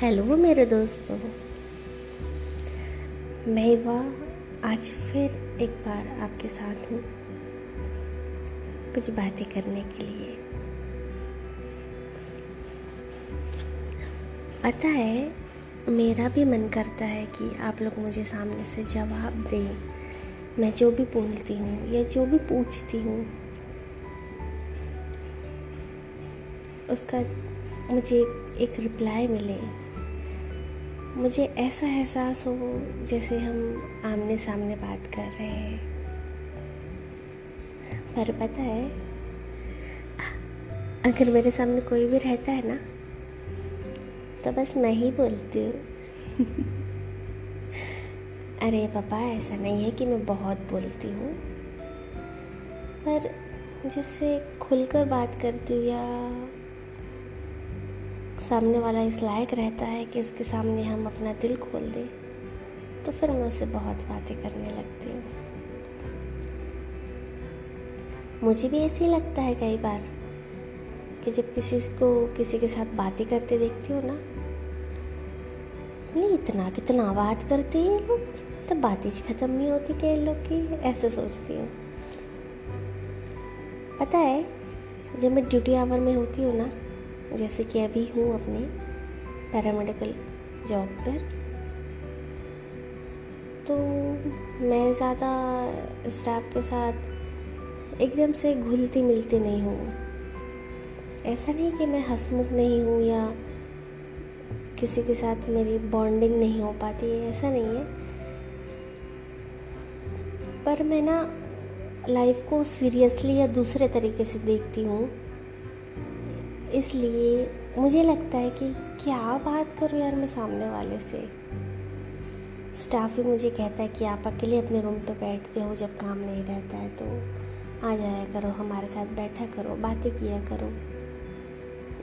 Hello मेरे दोस्तों। मैं वाह आज फिर एक बार आपके साथ हूँ। कुछ बातें करने के लिए। पता है, मेरा भी मन करता है कि आप लोग मुझे सामने से जवाब दें। मैं जो भी बोलती हूँ या जो भी पूछती हूँ, उसका मुझे एक रिप्लाई मिले। मुझे ऐसा एहसास हो जैसे हम आमने सामने बात कर रहे हैं। पर पता है, अगर मेरे सामने कोई भी रहता है ना तो बस मैं ही बोलती हूँ। अरे पापा, ऐसा नहीं है कि मैं बहुत बोलती हूँ। पर जैसे खुलकर बात करती हूँ या सामने वाला इस लायक रहता है कि उसके सामने हम अपना दिल खोल दें तो फिर मैं उससे बहुत बातें करने लगती हूँ। मुझे भी ऐसे ही लगता है कई बार कि जब किसी को, किसी के साथ बातें करते देखती हूँ ना, नहीं इतना, कितना बात करते हैं लोग तो बातें ख़त्म नहीं होती कई लोग की, ऐसे सोचती हूँ। पता है, जब मैं ड्यूटी आवर में होती हूँ ना जैसे कि अभी हूँ अपने पैरामेडिकल जॉब पर। तो मैं ज़्यादा स्टाफ के साथ एकदम से घुलती मिलती नहीं हूँ। ऐसा नहीं कि मैं हंसमुख नहीं हूँ या किसी के साथ मेरी बॉन्डिंग नहीं हो पाती है, ऐसा नहीं है। पर मैं ना लाइफ को सीरियसली या दूसरे तरीके से देखती हूँ। इसलिए मुझे लगता है कि क्या बात करूँ यार मैं सामने वाले से। स्टाफ भी मुझे कहता है कि आप अकेले अपने रूम पे बैठते हो जब काम नहीं रहता है तो आ जाया करो, हमारे साथ बैठा करो, बातें किया करो।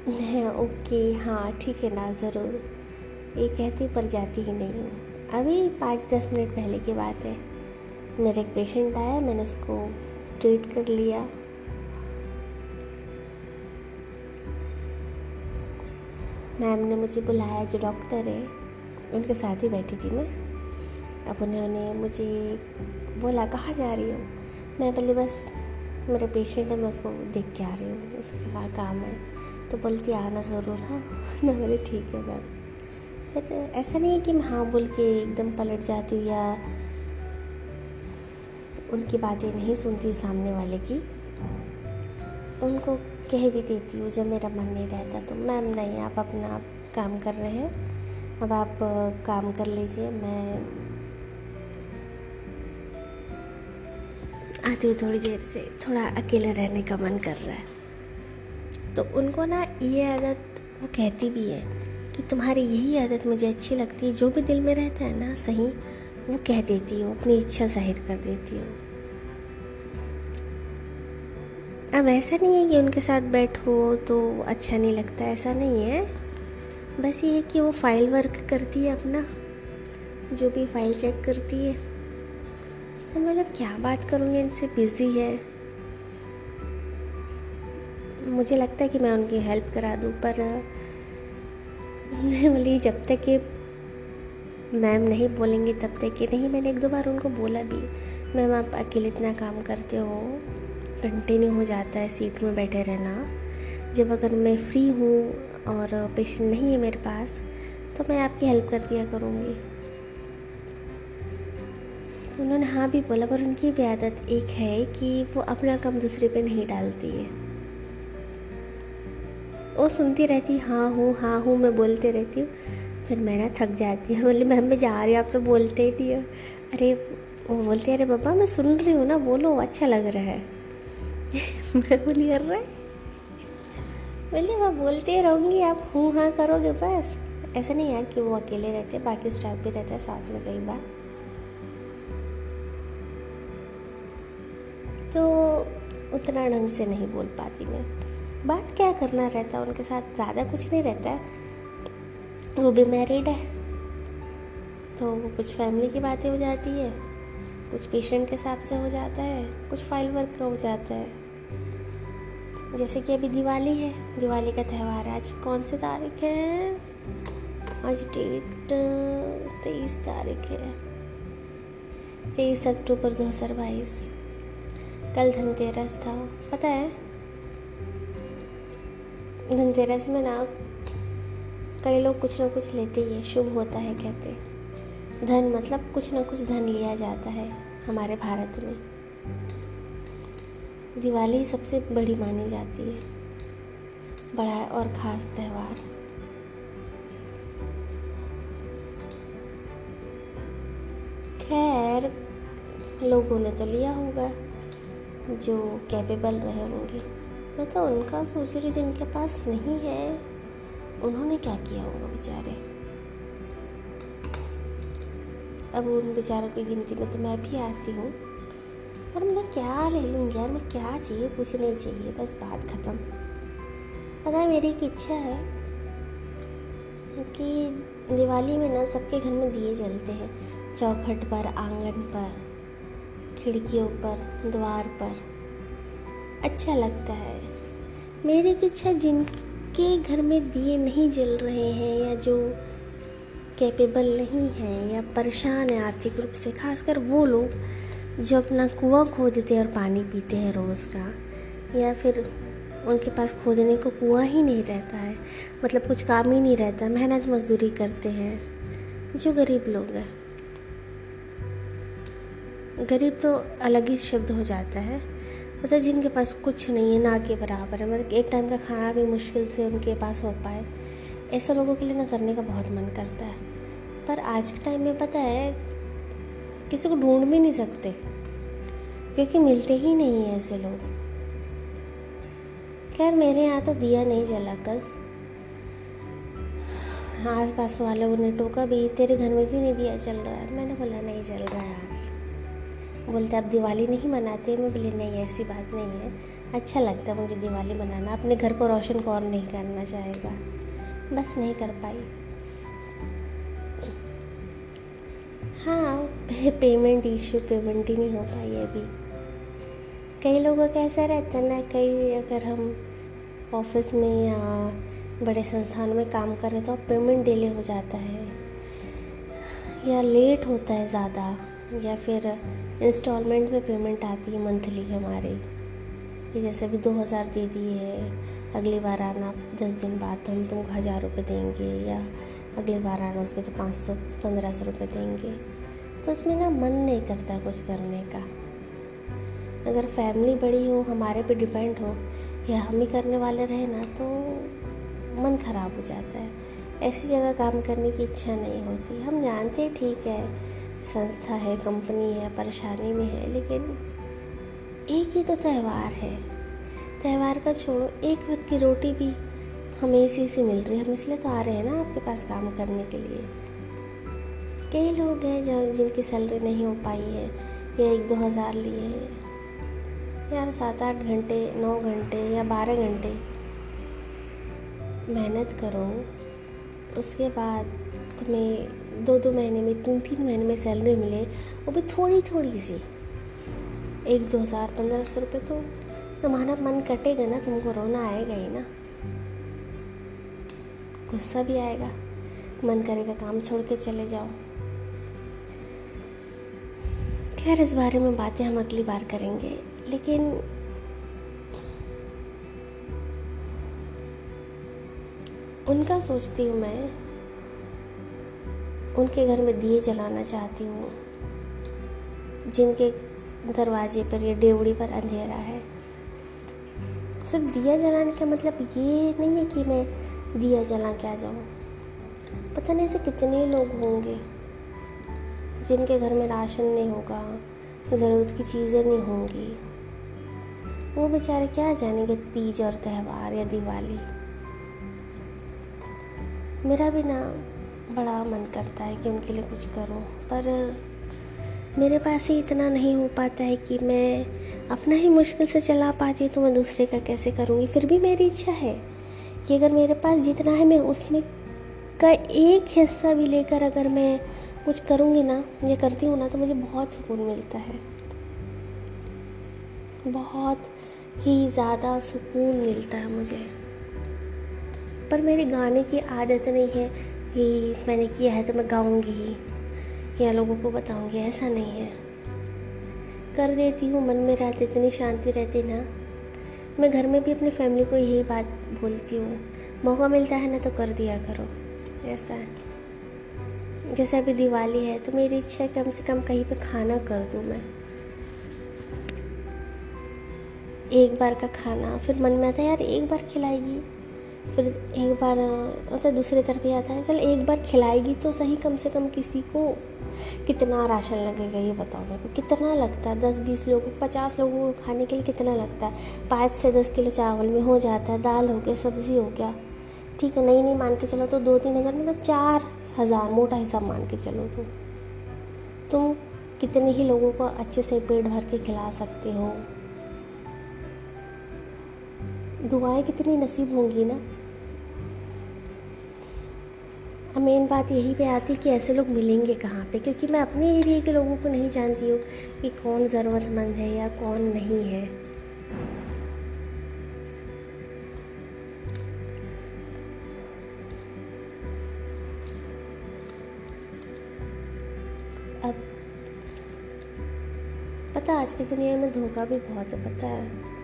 मैं ओके हाँ ठीक है ना, ज़रूर। ये कहती पर जाती ही नहीं हूँ। अभी पाँच दस मिनट पहले की बात है। मेरा एक पेशेंट आया, मैंने उसको ट्रीट कर लिया। मैम ने मुझे बुलाया, जो डॉक्टर है, उनके साथ ही बैठी थी मैं। अब उन्होंने मुझे बोला, कहाँ जा रही हो? मैं बोली, बस, मेरा पेशेंट है, मैं उसको देख के आ रही हूँ, उसके क्या काम है। तो बोलती, आना ज़रूर हाँ। मैं बोली, ठीक है मैम। फिर ऐसा नहीं है कि मैं हाँ बोल के एकदम पलट जाती हूँ या उनकी बातें नहीं सुनती सामने वाले की। उनको कह भी देती हूँ, जब मेरा मन नहीं रहता तो। मैम नहीं, आप अपना काम कर रहे हैं। अब आप काम कर लीजिए, मैं आती हूँ थोड़ी देर से। थोड़ा अकेले रहने का मन कर रहा है। तो उनको ना ये आदत, वो कहती भी है कि तुम्हारी यही आदत मुझे अच्छी लगती है। जो भी दिल में रहता है ना, सही, वो कह देती हूँ, अपनी इच्छा ज़ाहिर कर देती हूँ। अब ऐसा नहीं है कि उनके साथ बैठो तो अच्छा नहीं लगता, ऐसा नहीं है। बस ये कि वो फ़ाइल वर्क करती है अपना, जो भी फ़ाइल चेक करती है। तो मतलब क्या बात करूँगी, इनसे बिज़ी है। मुझे लगता है कि मैं उनकी हेल्प करा दूँ, पर बोली जब तक ये मैम नहीं बोलेंगे, तब तक कि नहीं, मैंने एक दो बार उनको बोला भी मैम आप अकेले इतना काम करते हो? कंटिन्यू हो जाता है सीट में बैठे रहना। जब अगर मैं फ्री हूँ और पेशेंट नहीं है मेरे पास तो मैं आपकी हेल्प कर दिया करूँगी। उन्होंने हाँ भी बोला, पर उनकी भी आदत एक है कि वो अपना काम दूसरे पे नहीं डालती है। वो सुनती रहती हाँ हूँ हाँ हूँ मैं बोलते रहती हूँ। फिर मैं ना थक जाती हूँ। बोले, मैम, मैं जा रही हूँ, आप तो बोलते ही नहीं हो। अरे, वो बोलते अरे पापा मैं सुन रही हूँ ना, बोलो अच्छा लग रहा है। मैं बोली रहे बोली, मैं बोलती रहूँगी, आप हूँ हाँ करोगे, बस। ऐसा नहीं यार कि वो अकेले रहते, बाकी स्टाफ भी रहता है साथ में कई बार। तो उतना ढंग से नहीं बोल पाती मैं। बात क्या करना रहता, उनके साथ ज़्यादा कुछ नहीं रहता। है वो भी मैरिड है तो कुछ फैमिली की बातें हो जाती है। कुछ पेशेंट के हिसाब से हो जाता है, कुछ फ़ाइल वर्क का हो जाता है। जैसे कि अभी दिवाली है, दिवाली का त्यौहार आज कौन सी तारीख है? आज डेट तेईस तारीख है। तेईस अक्टूबर दो हज़ार बाईस। कल धनतेरस था। पता है? धनतेरस में ना कई लोग कुछ ना कुछ लेते ही है। शुभ होता है कहते धन मतलब कुछ ना कुछ धन लिया जाता है हमारे भारत में। दिवाली सबसे बड़ी मानी जाती है। बड़ा और ख़ास त्यौहार। खैर, लोगों ने तो लिया होगा जो कैपेबल रहे होंगे। मैं तो उनका सोच रही जिनके पास नहीं है, उन्होंने क्या किया होगा बेचारे? अब उन बेचारों की गिनती में तो मैं भी आती हूँ। पर मैं क्या ले लूँगी यार? मैं क्या चाहिए? कुछ नहीं चाहिए, बस बात ख़त्म। पता है मेरी एक इच्छा है कि दिवाली में ना सबके घर में दिए जलते हैं। चौखट पर, आँगन पर, खिड़कियों पर, द्वार पर। अच्छा लगता है। मेरी इच्छा जिनके घर में दिए नहीं जल रहे हैं या जो कैपेबल नहीं हैं या परेशान है आर्थिक रूप से, खासकर वो लोग जो अपना कुआँ खोदते और पानी पीते हैं रोज़ का, या फिर उनके पास खोदने को कुआँ ही नहीं रहता है मतलब कुछ काम ही नहीं रहता, मेहनत मजदूरी करते हैं, जो गरीब लोग हैं। गरीब तो अलग ही शब्द हो जाता है मतलब जिनके पास कुछ नहीं है, ना के बराबर है मतलब एक टाइम का खाना भी मुश्किल से उनके पास हो पाए ऐसे लोगों के लिए ना करने का बहुत मन करता है। पर आज के टाइम में पता है, किसी को ढूंढ भी नहीं सकते, क्योंकि मिलते ही नहीं हैं ऐसे लोग। खैर, मेरे यहाँ तो दिया नहीं जला कल। आस पास वालों ने टोका भी, तेरे घर में क्यों नहीं दिया चल रहा है? मैंने बोला, नहीं चल रहा यार। बोलते, अब दिवाली नहीं मनाते मैं बोले, नहीं, ऐसी बात नहीं है। अच्छा लगता है मुझे दिवाली मनाना। अपने घर को रोशन कौन नहीं करना चाहेगा? बस नहीं कर पाई। हाँ पेमेंट इशू पेमेंट ही नहीं हो पाई अभी। कई लोगों का ऐसा रहता है ना, कई अगर हम ऑफ़िस में या बड़े संस्थान में काम कर तो पेमेंट डिले हो जाता है। या लेट होता है ज़्यादा, या फिर इंस्टॉलमेंट में पेमेंट आती है मंथली हमारी। जैसे अभी दो हज़ार दे दिए है अगली बार आना, दस दिन बाद तो हम तुमको हज़ार रुपये देंगे या अगली बार आना उसके तो पाँच सौ, पंद्रह सौ रुपये देंगे। तो उसमें ना मन नहीं करता कुछ करने का। अगर फैमिली बड़ी हो, हमारे पे डिपेंड हो, या हम ही करने वाले रहे ना तो मन ख़राब हो जाता है। ऐसी जगह काम करने की इच्छा नहीं होती। हम जानते हैं ठीक है, संस्था है कंपनी है, परेशानी में है, लेकिन एक ही तो त्यौहार है। त्यौहार का छोड़ो, एक वक्त की रोटी भी हमें इसी से मिल रही है। हम इसलिए तो आ रहे हैं ना आपके पास काम करने के लिए। कई लोग हैं जो जिनकी सैलरी नहीं हो पाई है, या एक दो हज़ार लिए यार सात आठ घंटे, नौ घंटे या बारह घंटे मेहनत करो। उसके बाद तुम्हें दो दो महीने में, तीन तीन महीने में सैलरी मिले, वो भी थोड़ी थोड़ी सी। एक दो हज़ार, पंद्रह सौ रुपये तो तुम्हारा मन कटेगा ना, तुमको रोना आएगा ही ना। गुस्सा भी आएगा। मन करेगा काम छोड़ के चले जाओ। खैर, इस बारे में बातें हम अगली बार करेंगे, लेकिन उनका सोचती हूँ मैं, उनके घर में दिए जलाना चाहती हूँ, जिनके दरवाजे पर या डेवड़ी पर अंधेरा है। सिर्फ़ दिया जलाने का मतलब ये नहीं है कि मैं दिया जला के आ जाऊँ। पता नहीं ऐसे कितने लोग होंगे जिनके घर में राशन नहीं होगा, ज़रूरत की चीज़ें नहीं होंगी। वो बेचारे क्या जानेंगे तीज और त्यौहार या दिवाली? मेरा भी ना बड़ा मन करता है कि उनके लिए कुछ करूँ, पर मेरे पास ही इतना नहीं हो पाता है कि मैं अपना ही मुश्किल से चला पाती हूँ तो मैं दूसरे का कैसे करूँगी? फिर भी मेरी इच्छा है कि अगर मेरे पास जितना है, मैं उसमें का एक हिस्सा भी लेकर अगर मैं कुछ करूँगी ना, या करती हूँ ना तो मुझे बहुत सुकून मिलता है। बहुत ही ज़्यादा सुकून मिलता है मुझे। पर मेरी गाने की आदत नहीं है कि मैंने किया है तो मैं गाऊँगी या लोगों को बताऊँगी, ऐसा नहीं है। कर देती हूँ, मन में रहते इतनी शांति रहती ना। मैं घर में भी अपनी फैमिली को यही बात बोलती हूँ, मौका मिलता है ना तो कर दिया करो, ऐसा है। जैसे अभी दिवाली है तो मेरी इच्छा है कम से कम कहीं पे खाना कर दूँ मैं। एक बार का खाना, फिर मन में आता है, यार, एक बार खिलाएगी। फिर एक बार मतलब दूसरी तरफ़ ही आता है, चल, एक बार खिलाएगी तो सही कम से कम किसी को कितना राशन लगेगा, ये बताओ मेरे को, कितना लगता है? दस, बीस लोगों, पचास लोगों को खाने के लिए कितना लगता है? पाँच से दस किलो चावल में हो जाता है, दाल हो गया, सब्ज़ी हो गया, ठीक है, नहीं नहीं मान के चलो तो दो, तीन हज़ार में चार हज़ार, मोटा हिसाब मान के चलो तो। तुम कितने ही लोगों को अच्छे से पेट भर के खिला सकते हो। दुआएँ कितनी नसीब होंगी ना? अब मेन बात यही पे आती कि ऐसे लोग मिलेंगे कहाँ पे? क्योंकि मैं अपने एरिया के लोगों को नहीं जानती हूँ कि कौन ज़रूरतमंद है या कौन नहीं है। अब पता आज की दुनिया में धोखा भी बहुत है, पता है।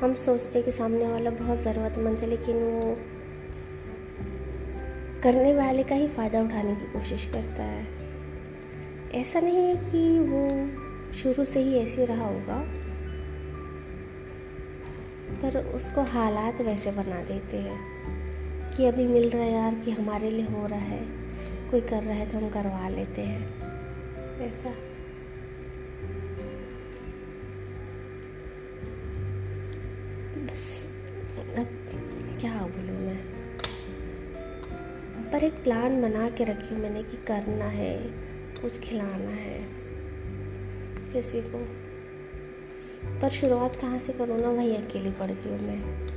हम सोचते कि सामने वाला बहुत ज़रूरतमंद है, लेकिन वो करने वाले का ही फ़ायदा उठाने की कोशिश करता है। ऐसा नहीं है कि वो शुरू से ही ऐसे रहा होगा, पर उसको हालात वैसे बना देते हैं कि अभी मिल रहा है यार, कि हमारे लिए हो रहा है, कोई कर रहा है तो हम करवा लेते हैं। ऐसा। बस। अब क्या बोलूँ मैं? पर एक प्लान बना के रखी मैंने कि करना है, कुछ खिलाना है, किसी को। पर शुरुआत कहाँ से करूँ ना वही अकेली पड़ती हूँ मैं।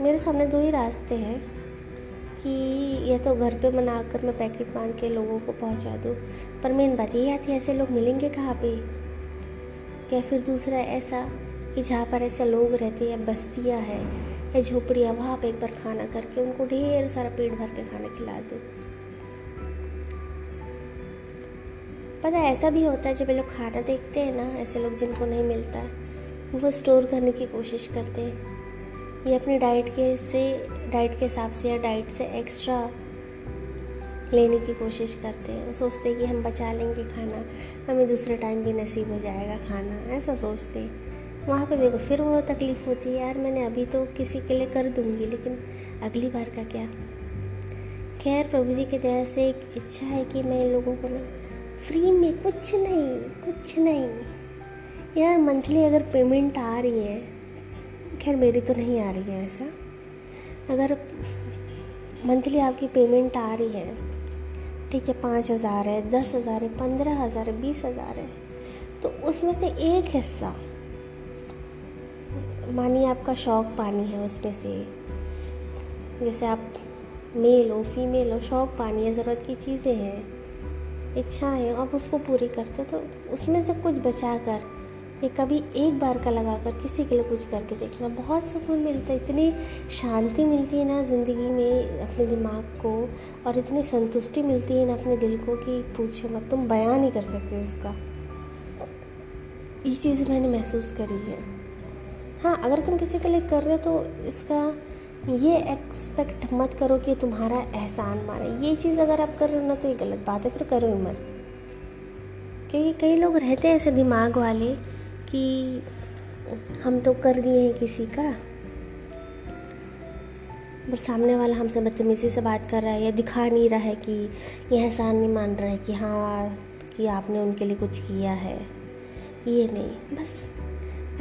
मेरे सामने दो ही रास्ते हैं कि या तो घर पे बनाकर मैं पैकेट बाँध के लोगों को पहुँचा दूँ। पर मेन बात यही आती है, ऐसे लोग मिलेंगे कहाँ पे? क्या फिर दूसरा ऐसा कि जहाँ पर ऐसे लोग रहते हैं, बस्तियाँ हैं, या झोपड़ियाँ, वहाँ पर एक बार खाना करके उनको ढेर सारा पेट भर के खाना खिला दो। पता ऐसा भी होता है, जब ये लोग खाना देखते हैं ना, ऐसे लोग जिनको नहीं मिलता, वो स्टोर करने की कोशिश करते हैं। ये अपनी डाइट के से, डाइट के हिसाब से या डाइट से एक्स्ट्रा लेने की कोशिश करते हैं। वो सोचते हैं कि हम बचा लेंगे खाना, हमें दूसरे टाइम भी नसीब हो जाएगा खाना, ऐसा सोचते हैं। वहाँ पर को फिर वो तकलीफ़ होती है, यार, मैंने अभी तो किसी के लिए कर दूँगी, लेकिन अगली बार का क्या? खैर, प्रभु जी की दया से एक इच्छा है कि मैं लोगों को ना, फ्री में कुछ नहीं कुछ नहीं। यार, मंथली अगर पेमेंट आ रही है, खैर, मेरी तो नहीं आ रही है ऐसा अगर मंथली आपकी पेमेंट आ रही है, ठीक है, पाँच हज़ार है, दस हज़ार है, पंद्रह हज़ार है, बीस हज़ार है तो उसमें से एक हिस्सा मानिए आपका शौक पानी है उसमें से। जैसे आप मेल हो फीमेल हो, शौक पानी है, ज़रूरत की चीज़ें हैं, इच्छा है, आप उसको पूरी करते हो तो उसमें से कुछ बचा कर ये कभी एक बार का लगा कर किसी के लिए कुछ करके देखना, बहुत सुकून मिलता है, इतनी शांति मिलती है ना ज़िंदगी में अपने दिमाग को, और इतनी संतुष्टि मिलती है ना अपने दिल को कि पूछो मत, तुम बयान नहीं कर सकते इसका। ये चीज़ मैंने महसूस करी है। हाँ अगर तुम किसी के लिए कर रहे हो तो इसका ये एक्सपेक्ट मत करो कि तुम्हारा एहसान मारे। ये चीज़ अगर आप कर रहे हो ना तो ये गलत बात है, फिर करो ही मत। क्योंकि कई लोग रहते हैं ऐसे दिमाग वाले कि हम तो कर दिए हैं किसी का, पर सामने वाला हमसे बदतमीज़ी से बात कर रहा है या दिखा नहीं रहा है कि ये एहसान नहीं मान रहा है कि हाँ कि आपने उनके लिए कुछ किया है। ये नहीं, बस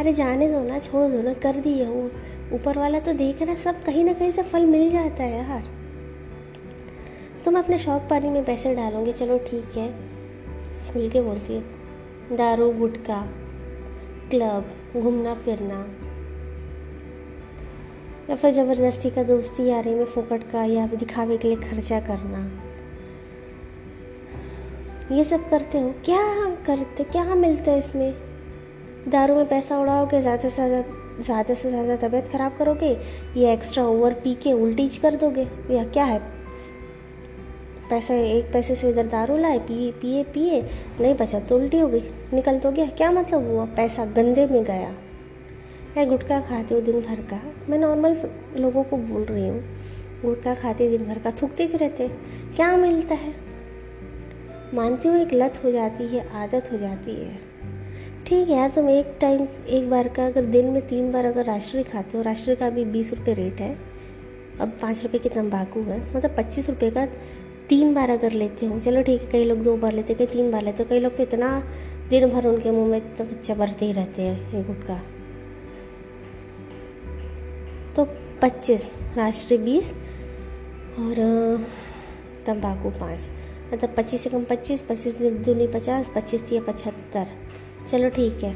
अरे जाने दो ना, छोड़ दो ना, कर दिए वो। ऊपर वाला तो देख रहा सब कहीं ना कहीं से फल मिल जाता है यार। तुम अपने शौक पानी में पैसे डालोगे, चलो ठीक है। खुल के बोलती हो। दारू, गुटखा, क्लब, घूमना, फिरना। या फिर ज़बरदस्ती का दोस्ती, यारी में फोकट का, या दिखावे के लिए खर्चा करना। ये सब करते हो? क्या करते, क्या मिलता है इसमें? दारू में पैसा उड़ाओगे, ज़्यादा से ज़्यादा ज़्यादा से ज़्यादा तबीयत ख़राब करोगे, या एक्स्ट्रा ओवर पी के उल्टीज कर दोगे, या क्या है? पैसा, एक पैसे से इधर दारू लाए, पिए पिए पिए, नहीं बचा तो उल्टी हो गई, निकल तो गया। क्या मतलब हुआ? पैसा गंदे में गया। या गुटखा खाते हो दिन भर का। मैं नॉर्मल लोगों को बोल रही हूँ, गुटखा खाते दिन भर का, थूकते ज रहते। क्या मिलता है? मानती हूँ एक लत हो जाती है, आदत हो जाती है। ठीक है यार, तुम एक टाइम एक बार का अगर दिन में तीन बार अगर राष्ट्रीय खाते हो राष्ट्रीय का अभी बीस रुपये रेट है। अब पाँच रुपये की तंबाकू है मतलब पच्चीस रुपये का तीन बार अगर लेते हो, चलो ठीक है, कई लोग दो बार लेते, कई तीन बार लेते कई लोग तो इतना दिन भर उनके मुँह में तो चबरते ही रहते हैं ये गुटका तो पच्चीस राष्ट्रीय बीस और तंबाकू पाँच। मतलब पच्चीस से कम पच्चीस पच्चीस दूनी पचास, पच्चीस दिया पचहत्तर। चलो ठीक है।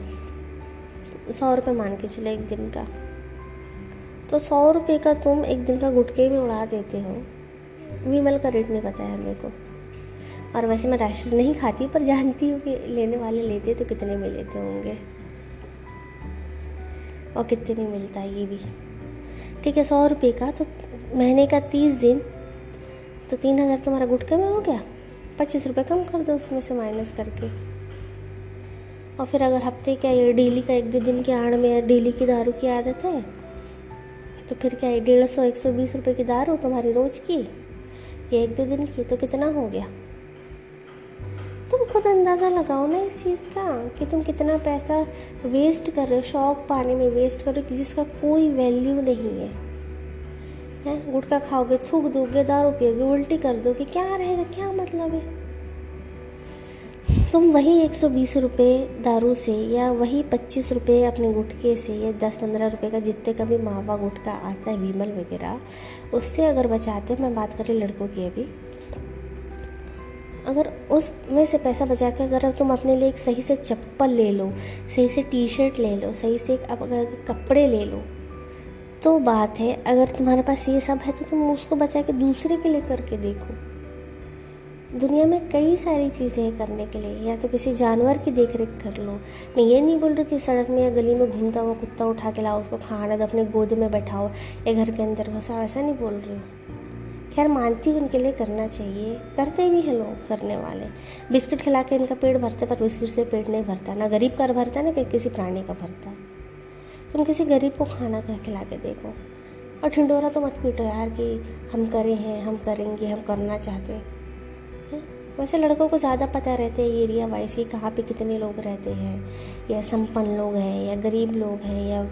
सौ रुपये मान के चलो एक दिन का। तो सौ रुपये का तुम एक दिन का गुटके में उड़ा देते हो। विमल का रेट नहीं पता है मेरे को। और वैसे मैं राशन नहीं खाती, पर जानती हूँ कि लेने वाले लेते तो कितने में लेते होंगे। और कितने में मिलता है ये भी। ठीक है, सौ रुपये का तो महीने का तीस दिन। तो तीन हज़ार तुम्हारा गुटके में हो गया? पच्चीस रुपये कम कर दो उसमें से माइनस करके। और फिर अगर हफ़्ते क्या ये डेली का एक दो दिन के आड़ में डेली की दारू की आदत है तो फिर क्या है डेढ़ सौ, एक सौ बीस रुपये की दारू तुम्हारी रोज़ की? या एक दो दिन की तो कितना हो गया? तुम खुद अंदाज़ा लगाओ ना इस चीज़ का कि तुम कितना पैसा वेस्ट कर रहे हो, शौक पाने में वेस्ट कर रहे हो जिसका कोई वैल्यू नहीं है। हैं? गुटखा खाओगे, थूक दोगे, दारू पियोगे, उल्टी कर दोगे, क्या रहेगा, क्या मतलब है? तुम वही एक सौ बीस रुपये दारू से या वही पच्चीस रुपये अपने गुटके से या दस पंद्रह रुपये का जितने का भी मावा गुटका आता है, विमल वगैरह, उससे अगर बचाते हो, मैं बात कर रही लड़कों की अभी। अगर उस में से पैसा बचा के अगर तुम अपने लिए एक सही से चप्पल ले लो, सही से टी शर्ट ले लो, सही से अब अगर कपड़े ले लो तो बात है, अगर तुम्हारे पास ये सब है तो तुम उसको बचा के दूसरे के लिए करके देखो। दुनिया में कई सारी चीज़ें हैं करने के लिए। या तो किसी जानवर की देख रेख कर लो। मैं ये नहीं बोल रही कि सड़क में या गली में घूमता हुआ कुत्ता उठा के लाओ, उसको खाना दो, अपने गोद में बैठाओ या घर के अंदर घुसाओ ऐसा नहीं बोल रही हूँ। खैर, मानती हूँ उनके लिए करना चाहिए। करते भी हैं लोग, करने वाले। बिस्किट खिला के इनका पेट भरते पर बिस्किट से पेट नहीं भरता। ना गरीब का भरता, ना किसी प्राणी का भरता। तुम किसी गरीब को खाना खिला के देखो। और ठिंडोरा तो मत पीटो यार कि हम करें हैं, हम करेंगे, हम करना चाहते हैं। वैसे लड़कों को ज़्यादा पता रहते हैं एरिया वाइज कि कहाँ पे कितने लोग रहते हैं, या संपन्न लोग हैं, या गरीब लोग हैं, या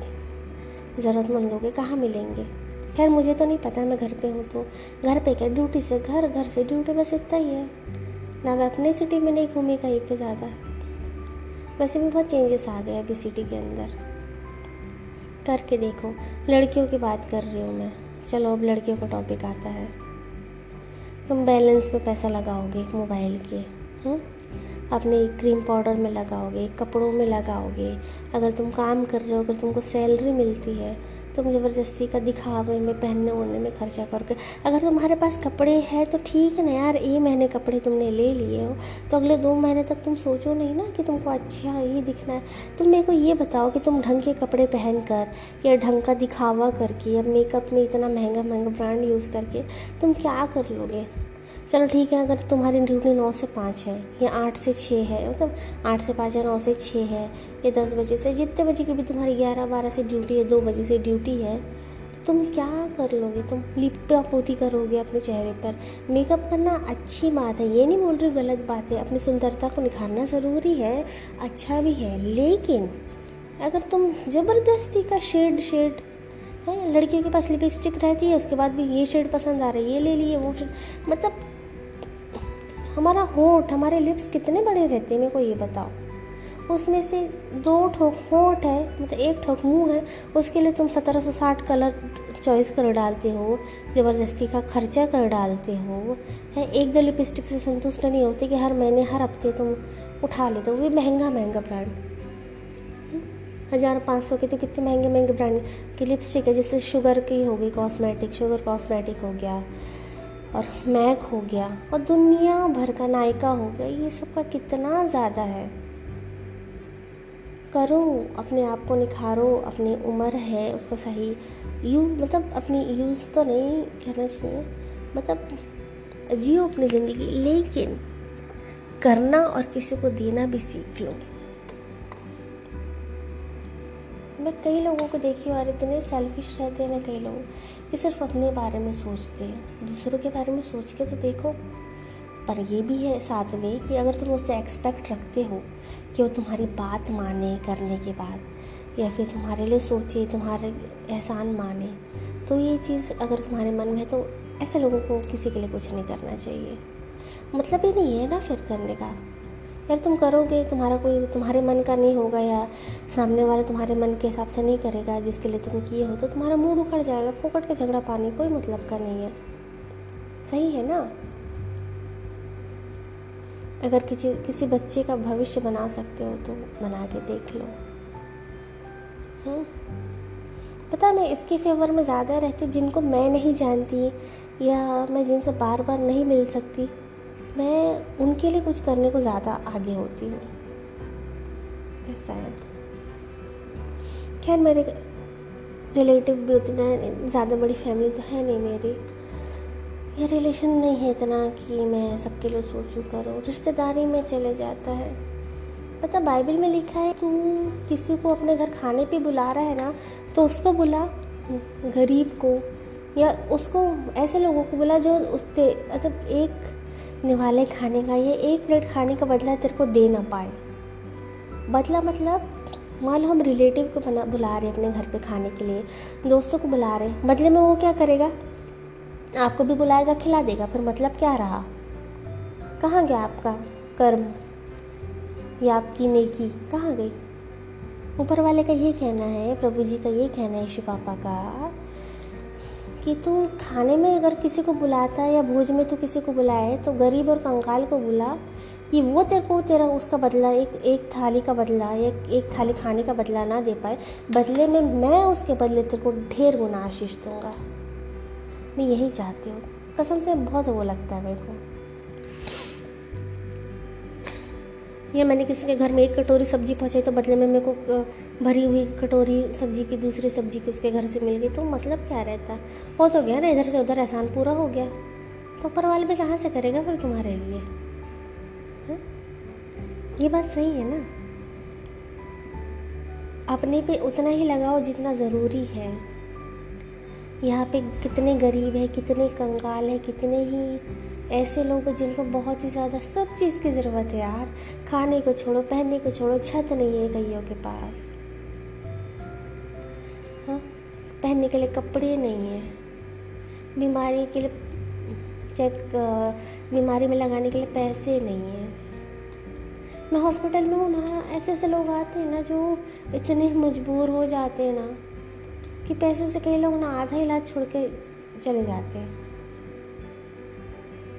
ज़रूरतमंद लोग हैं कहाँ मिलेंगे? खैर, मुझे तो नहीं पता, मैं घर पे हूँ तो घर पे क्या? ड्यूटी से घर घर से ड्यूटी, बस इतना ही है। ना मैं अपने सिटी में, नहीं घूमी कहीं पे ज़्यादा। वैसे भी बहुत चेंजेस आ गए अभी सिटी के अंदर। करके देखो, लड़कियों की बात कर रही हूँ मैं। चलो, अब लड़कियों का टॉपिक आता है। तुम बैलेंस में पैसा लगाओगे एक मोबाइल के हुँ? अपने क्रीम पाउडर में लगाओगे कपड़ों में लगाओगे अगर तुम काम कर रहे हो, अगर तुमको सैलरी मिलती है तुम ज़बरदस्ती का दिखावे में, पहनने ओढ़ने में खर्चा करके। अगर तुम्हारे पास कपड़े हैं तो ठीक है ना यार ये महीने कपड़े तुमने ले लिए हो तो अगले दो महीने तक तुम सोचो नहीं ना कि तुमको अच्छा ये दिखना है। तुम मेरे को ये बताओ कि तुम ढंग के कपड़े पहन कर या ढंग का दिखावा करके या मेकअप में इतना महँगा महँगा ब्रांड यूज़ करके तुम क्या कर लोगे? चलो ठीक है, अगर तुम्हारी ड्यूटी नौ से पाँच है, या आठ से छः है मतलब आठ से पाँच या नौ से छः है, या दस बजे से, जितने बजे की भी तुम्हारी ग्यारह बारह से ड्यूटी है, दो बजे से ड्यूटी है तो तुम क्या कर लोगे? तुम लिपटा पोती करोगे अपने चेहरे पर। मेकअप करना अच्छी बात है, ये नहीं बोल रही गलत बात है, अपनी सुंदरता को निखारना ज़रूरी है अच्छा भी है, लेकिन अगर तुम ज़बरदस्ती का शेड शेड, है, लड़कियों के पास लिपस्टिक रहती है, उसके बाद भी ये शेड पसंद आ रहा है, ये ले लिए, वो मतलब हमारा होठ, हमारे लिप्स कितने बड़े रहते हैं, मेरे को ये बताओ। उसमें से दो ठोक होठ है मतलब एक ठोक मुँह है, उसके लिए तुम सत्रह सौ साठ कलर चॉइस कर डालते हो, ज़बरदस्ती का खर्चा कर डालते हो, है? एक दो लिपस्टिक से संतुष्ट नहीं होती कि हर महीने, हर हफ़्ते तुम उठा लेते हो, वो महँगा महँगा ब्रांड। हज़ार पाँच सौ के तो कितने महँगे महँगे ब्रांड की लिपस्टिक है, जैसे शुगर की हो गई, कॉस्मेटिक, शुगर कॉस्मेटिक हो गया। और मैक हो गया और दुनिया भर का नायका हो गया। ये सब का कितना ज़्यादा है। करो, अपने आप को निखारो, अपनी उम्र है, उसका सही यू मतलब अपनी यूज़ तो नहीं कहना चाहिए मतलब जियो अपनी ज़िंदगी, लेकिन करना और किसी को देना भी सीख लो। मैं कई लोगों को देखी और इतने सेल्फिश रहते हैं ना कई लोग। कि सिर्फ़ अपने बारे में सोचते हैं, दूसरों के बारे में सोच के तो देखो। पर ये भी है साथ में कि अगर तुम उससे एक्सपेक्ट रखते हो कि वो तुम्हारी बात माने करने के बाद, या फिर तुम्हारे लिए सोचे, तुम्हारे एहसान माने तो ये चीज़ अगर तुम्हारे मन में है तो ऐसे लोगों को किसी के लिए कुछ नहीं करना चाहिए। मतलब ये नहीं है ना फिर करने का। यार तुम करोगे? तुम्हारा कोई, तुम्हारे मन का नहीं होगा या सामने वाला तुम्हारे मन के हिसाब से नहीं करेगा, जिसके लिए तुम किए हो तो तुम्हारा मूड उखड़ जाएगा, फोकट के झगड़ा पानी कोई मतलब का नहीं है। सही है ना? अगर किसी किसी बच्चे का भविष्य बना सकते हो तो बना के देख लो। हम्म? पता मैं इसके फेवर में ज़्यादा रहती हूँ जिनको मैं नहीं जानती, या मैं जिनसे बार बार नहीं मिल सकती। मैं उनके लिए कुछ करने को ज़्यादा आगे होती हूँ। ऐसा है खैर, मेरे रिलेटिव भी उतना ज़्यादा बड़ी फैमिली तो है नहीं मेरी। ये रिलेशन नहीं है इतना कि मैं सबके लिए सोचूं, करूँ। रिश्तेदारी में चले जाता है। पता बाइबल में लिखा है तू किसी को अपने घर खाने पे बुला रहा है ना तो उसको बुला, गरीब को, या उसको ऐसे लोगों को बुला जो उससे मतलब एक निवाले खाने का, ये एक प्लेट खाने का बदला तेरे को दे ना पाए। बदला मतलब मान लो हम रिलेटिव को बना, बुला रहे अपने घर पे खाने के लिए, दोस्तों को बुला रहे हैं, बदले में वो क्या करेगा? आपको भी बुलाएगा, खिला देगा फिर मतलब क्या रहा? कहाँ गया आपका कर्म? या आपकी नेकी? कहाँ गई? ऊपर वाले का ये कहना है, प्रभु जी का ये कहना है, यशु पापा का कि तू खाने में अगर किसी को बुलाता है या भोज में तू किसी को बुलाए तो गरीब और कंगाल को बुला कि वो तेरे को तेरा उसका बदला, एक एक थाली का बदला, एक एक थाली खाने का बदला ना दे पाए। बदले में मैं उसके बदले तेरे को ढेर गुना आशीष दूँगा। मैं यही चाहती हूँ। कसम से बहुत वो लगता है मेरे को। या मैंने किसी के घर में एक कटोरी सब्ज़ी पहुँचाई तो बदले में मेरे को भरी हुई कटोरी सब्ज़ी की, दूसरी सब्ज़ी की उसके घर से मिल गई तो मतलब क्या रहता? हो तो गया ना इधर से उधर एहसान पूरा हो गया। तो ऊपर वाले भी कहाँ से करेगा फिर तुम्हारे लिए? हा? ये बात सही है ना? अपने पे उतना ही लगाओ जितना ज़रूरी है। यहाँ पे कितने गरीब है, कितने कंगाल है, कितने ही ऐसे लोग जिनको बहुत ही ज़्यादा सब चीज़ की ज़रूरत है यार। खाने को छोड़ो, पहनने को छोड़ो, छत नहीं है कईयों के पास। हाँ पहनने के लिए कपड़े नहीं है। बीमारी के लिए चेक, बीमारी में लगाने के लिए पैसे नहीं है। मैं हॉस्पिटल में हूँ ना, ऐसे ऐसे लोग आते हैं ना जो इतने मजबूर हो जाते हैं ना कि पैसे से कई लोग ना आधा इलाज छोड़ के चले जाते हैं।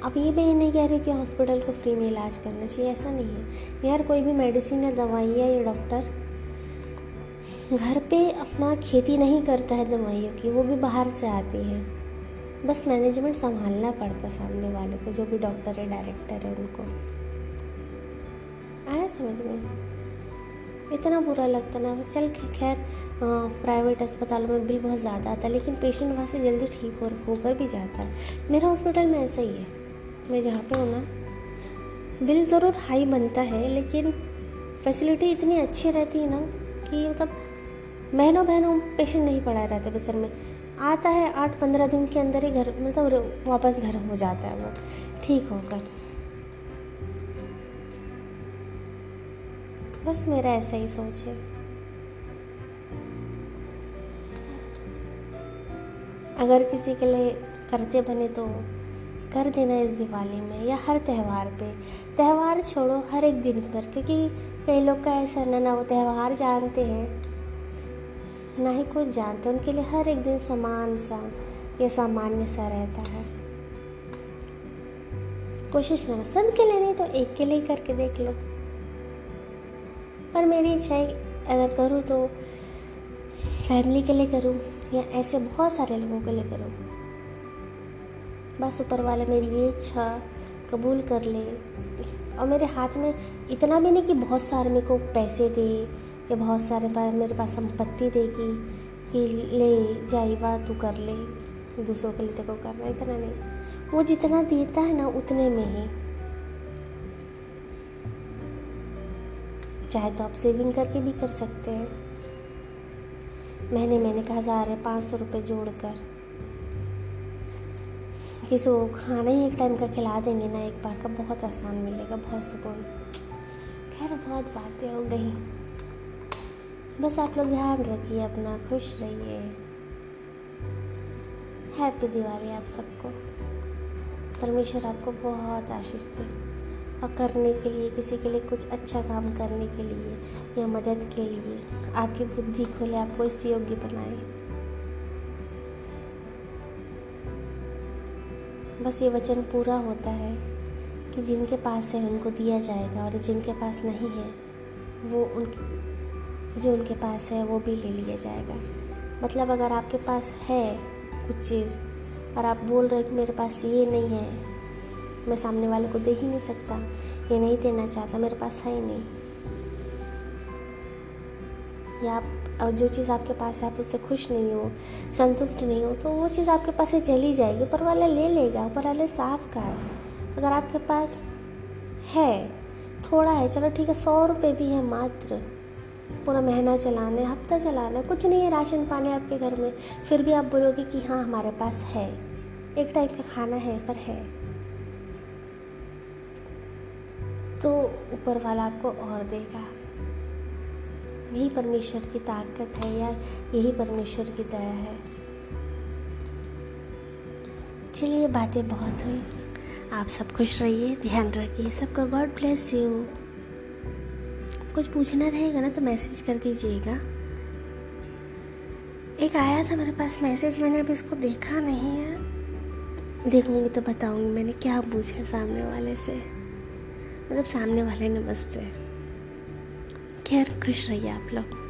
अब ये मैं नहीं कह रही कि हॉस्पिटल को फ्री में इलाज करना चाहिए, ऐसा नहीं है। यार, कोई भी मेडिसिन या दवाई या डॉक्टर घर पे अपना खेती नहीं करता है दवाइयों की, वो भी बाहर से आती है। बस मैनेजमेंट संभालना पड़ता सामने वाले को, जो भी डॉक्टर है डायरेक्टर है, उनको। आया समझ में? इतना बुरा लगता ना। चल खैर प्राइवेट अस्पतालों में बिल बहुत ज़्यादा आता है लेकिन पेशेंट वहाँ से जल्दी ठीक होकर भी जाता। है मेरा हॉस्पिटल में ऐसा ही है। मैं जहाँ पे हूँ ना, बिल ज़रूर हाई बनता है, लेकिन फैसिलिटी इतनी अच्छी रहती है ना कि मतलब महीनों महीनों पेशेंट नहीं पड़ा रहता बिस्तर में। आता है आठ पंद्रह दिन के अंदर ही घर मतलब वापस घर हो जाता है वो। ठीक होकर बस मेरा ऐसा ही सोच है। अगर किसी के लिए करते बने तो कर देना इस दिवाली में या हर त्यौहार पे। त्यौहार छोड़ो हर एक दिन पर, क्योंकि कई लोग का ऐसा ना ना वो त्यौहार जानते हैं, ना ही कुछ जानते, उनके लिए हर एक दिन समान सा या सामान्य सा रहता है। कोशिश करना सब के लिए नहीं तो एक के लिए करके देख लो। पर मेरी इच्छा है, अगर करूँ तो फैमिली के लिए करूँ या ऐसे बहुत सारे लोगों के लिए करूँ। बस ऊपर वाला मेरी ये इच्छा कबूल कर ले। और मेरे हाथ में इतना भी नहीं कि बहुत सारे मेरे को पैसे दे, या बहुत सारे बार मेरे पास संपत्ति देगी कि ले जाइवा तू कर ले, दूसरों के लिए तेको करना इतना नहीं। वो जितना देता है ना उतने में ही। चाहे तो आप सेविंग करके भी कर सकते हैं। महीने महीने का हज़ार है, पाँच सौ रुपये जोड़ कर किसी को खाना ही एक टाइम का खिला देंगे ना, एक बार का बहुत आसान मिलेगा, बहुत सुकून। खैर, बहुत बातें हो गई। बस आप लोग ध्यान रखिए अपना, खुश रहिए। हैप्पी दिवाली आप सबको। परमेश्वर आपको बहुत आशीष दे। और करने के लिए, किसी के लिए कुछ अच्छा काम करने के लिए या मदद के लिए, आपकी बुद्धि खोले, आपको इस योग्य बनाए। बस ये वचन पूरा होता है कि जिनके पास है उनको दिया जाएगा और जिनके पास नहीं है, वो उन, जो उनके पास है, वो भी ले लिया जाएगा। मतलब अगर आपके पास है कुछ चीज़ और आप बोल रहे कि मेरे पास ये नहीं है, मैं सामने वाले को दे ही नहीं सकता, ये नहीं देना चाहता, मेरे पास है ही नहीं। या आप और जो चीज़ आपके पास है, आप उससे खुश नहीं हो, संतुष्ट नहीं हो तो वो चीज़ आपके पास से चली जाएगी ऊपर वाला ले लेगा ऊपर वाले साफ़ का है। अगर आपके पास है, थोड़ा है, चलो ठीक है, सौ रुपये भी है मात्र, पूरा महीना चलाना है, हफ़्ता चलाना है, कुछ नहीं है राशन पानी आपके घर में, फिर भी आप बोलोगे कि हाँ हमारे पास है। एक टाइप का खाना है, पर है। तो ऊपर वाला आपको और देगा। यही परमेश्वर की ताकत है या यही परमेश्वर की दया है? चलिए बातें बहुत हुई। आप सब खुश रहिए, ध्यान रखिए, सबका गॉड ब्लेस यू कुछ पूछना रहेगा ना तो मैसेज कर दीजिएगा। एक आया था मेरे पास मैसेज मैंने अब इसको देखा नहीं है। देखूँगी तो बताऊँगी मैंने क्या पूछा सामने वाले से। मतलब सामने वाले नमस्ते। खैर खुश रहिए आप लोग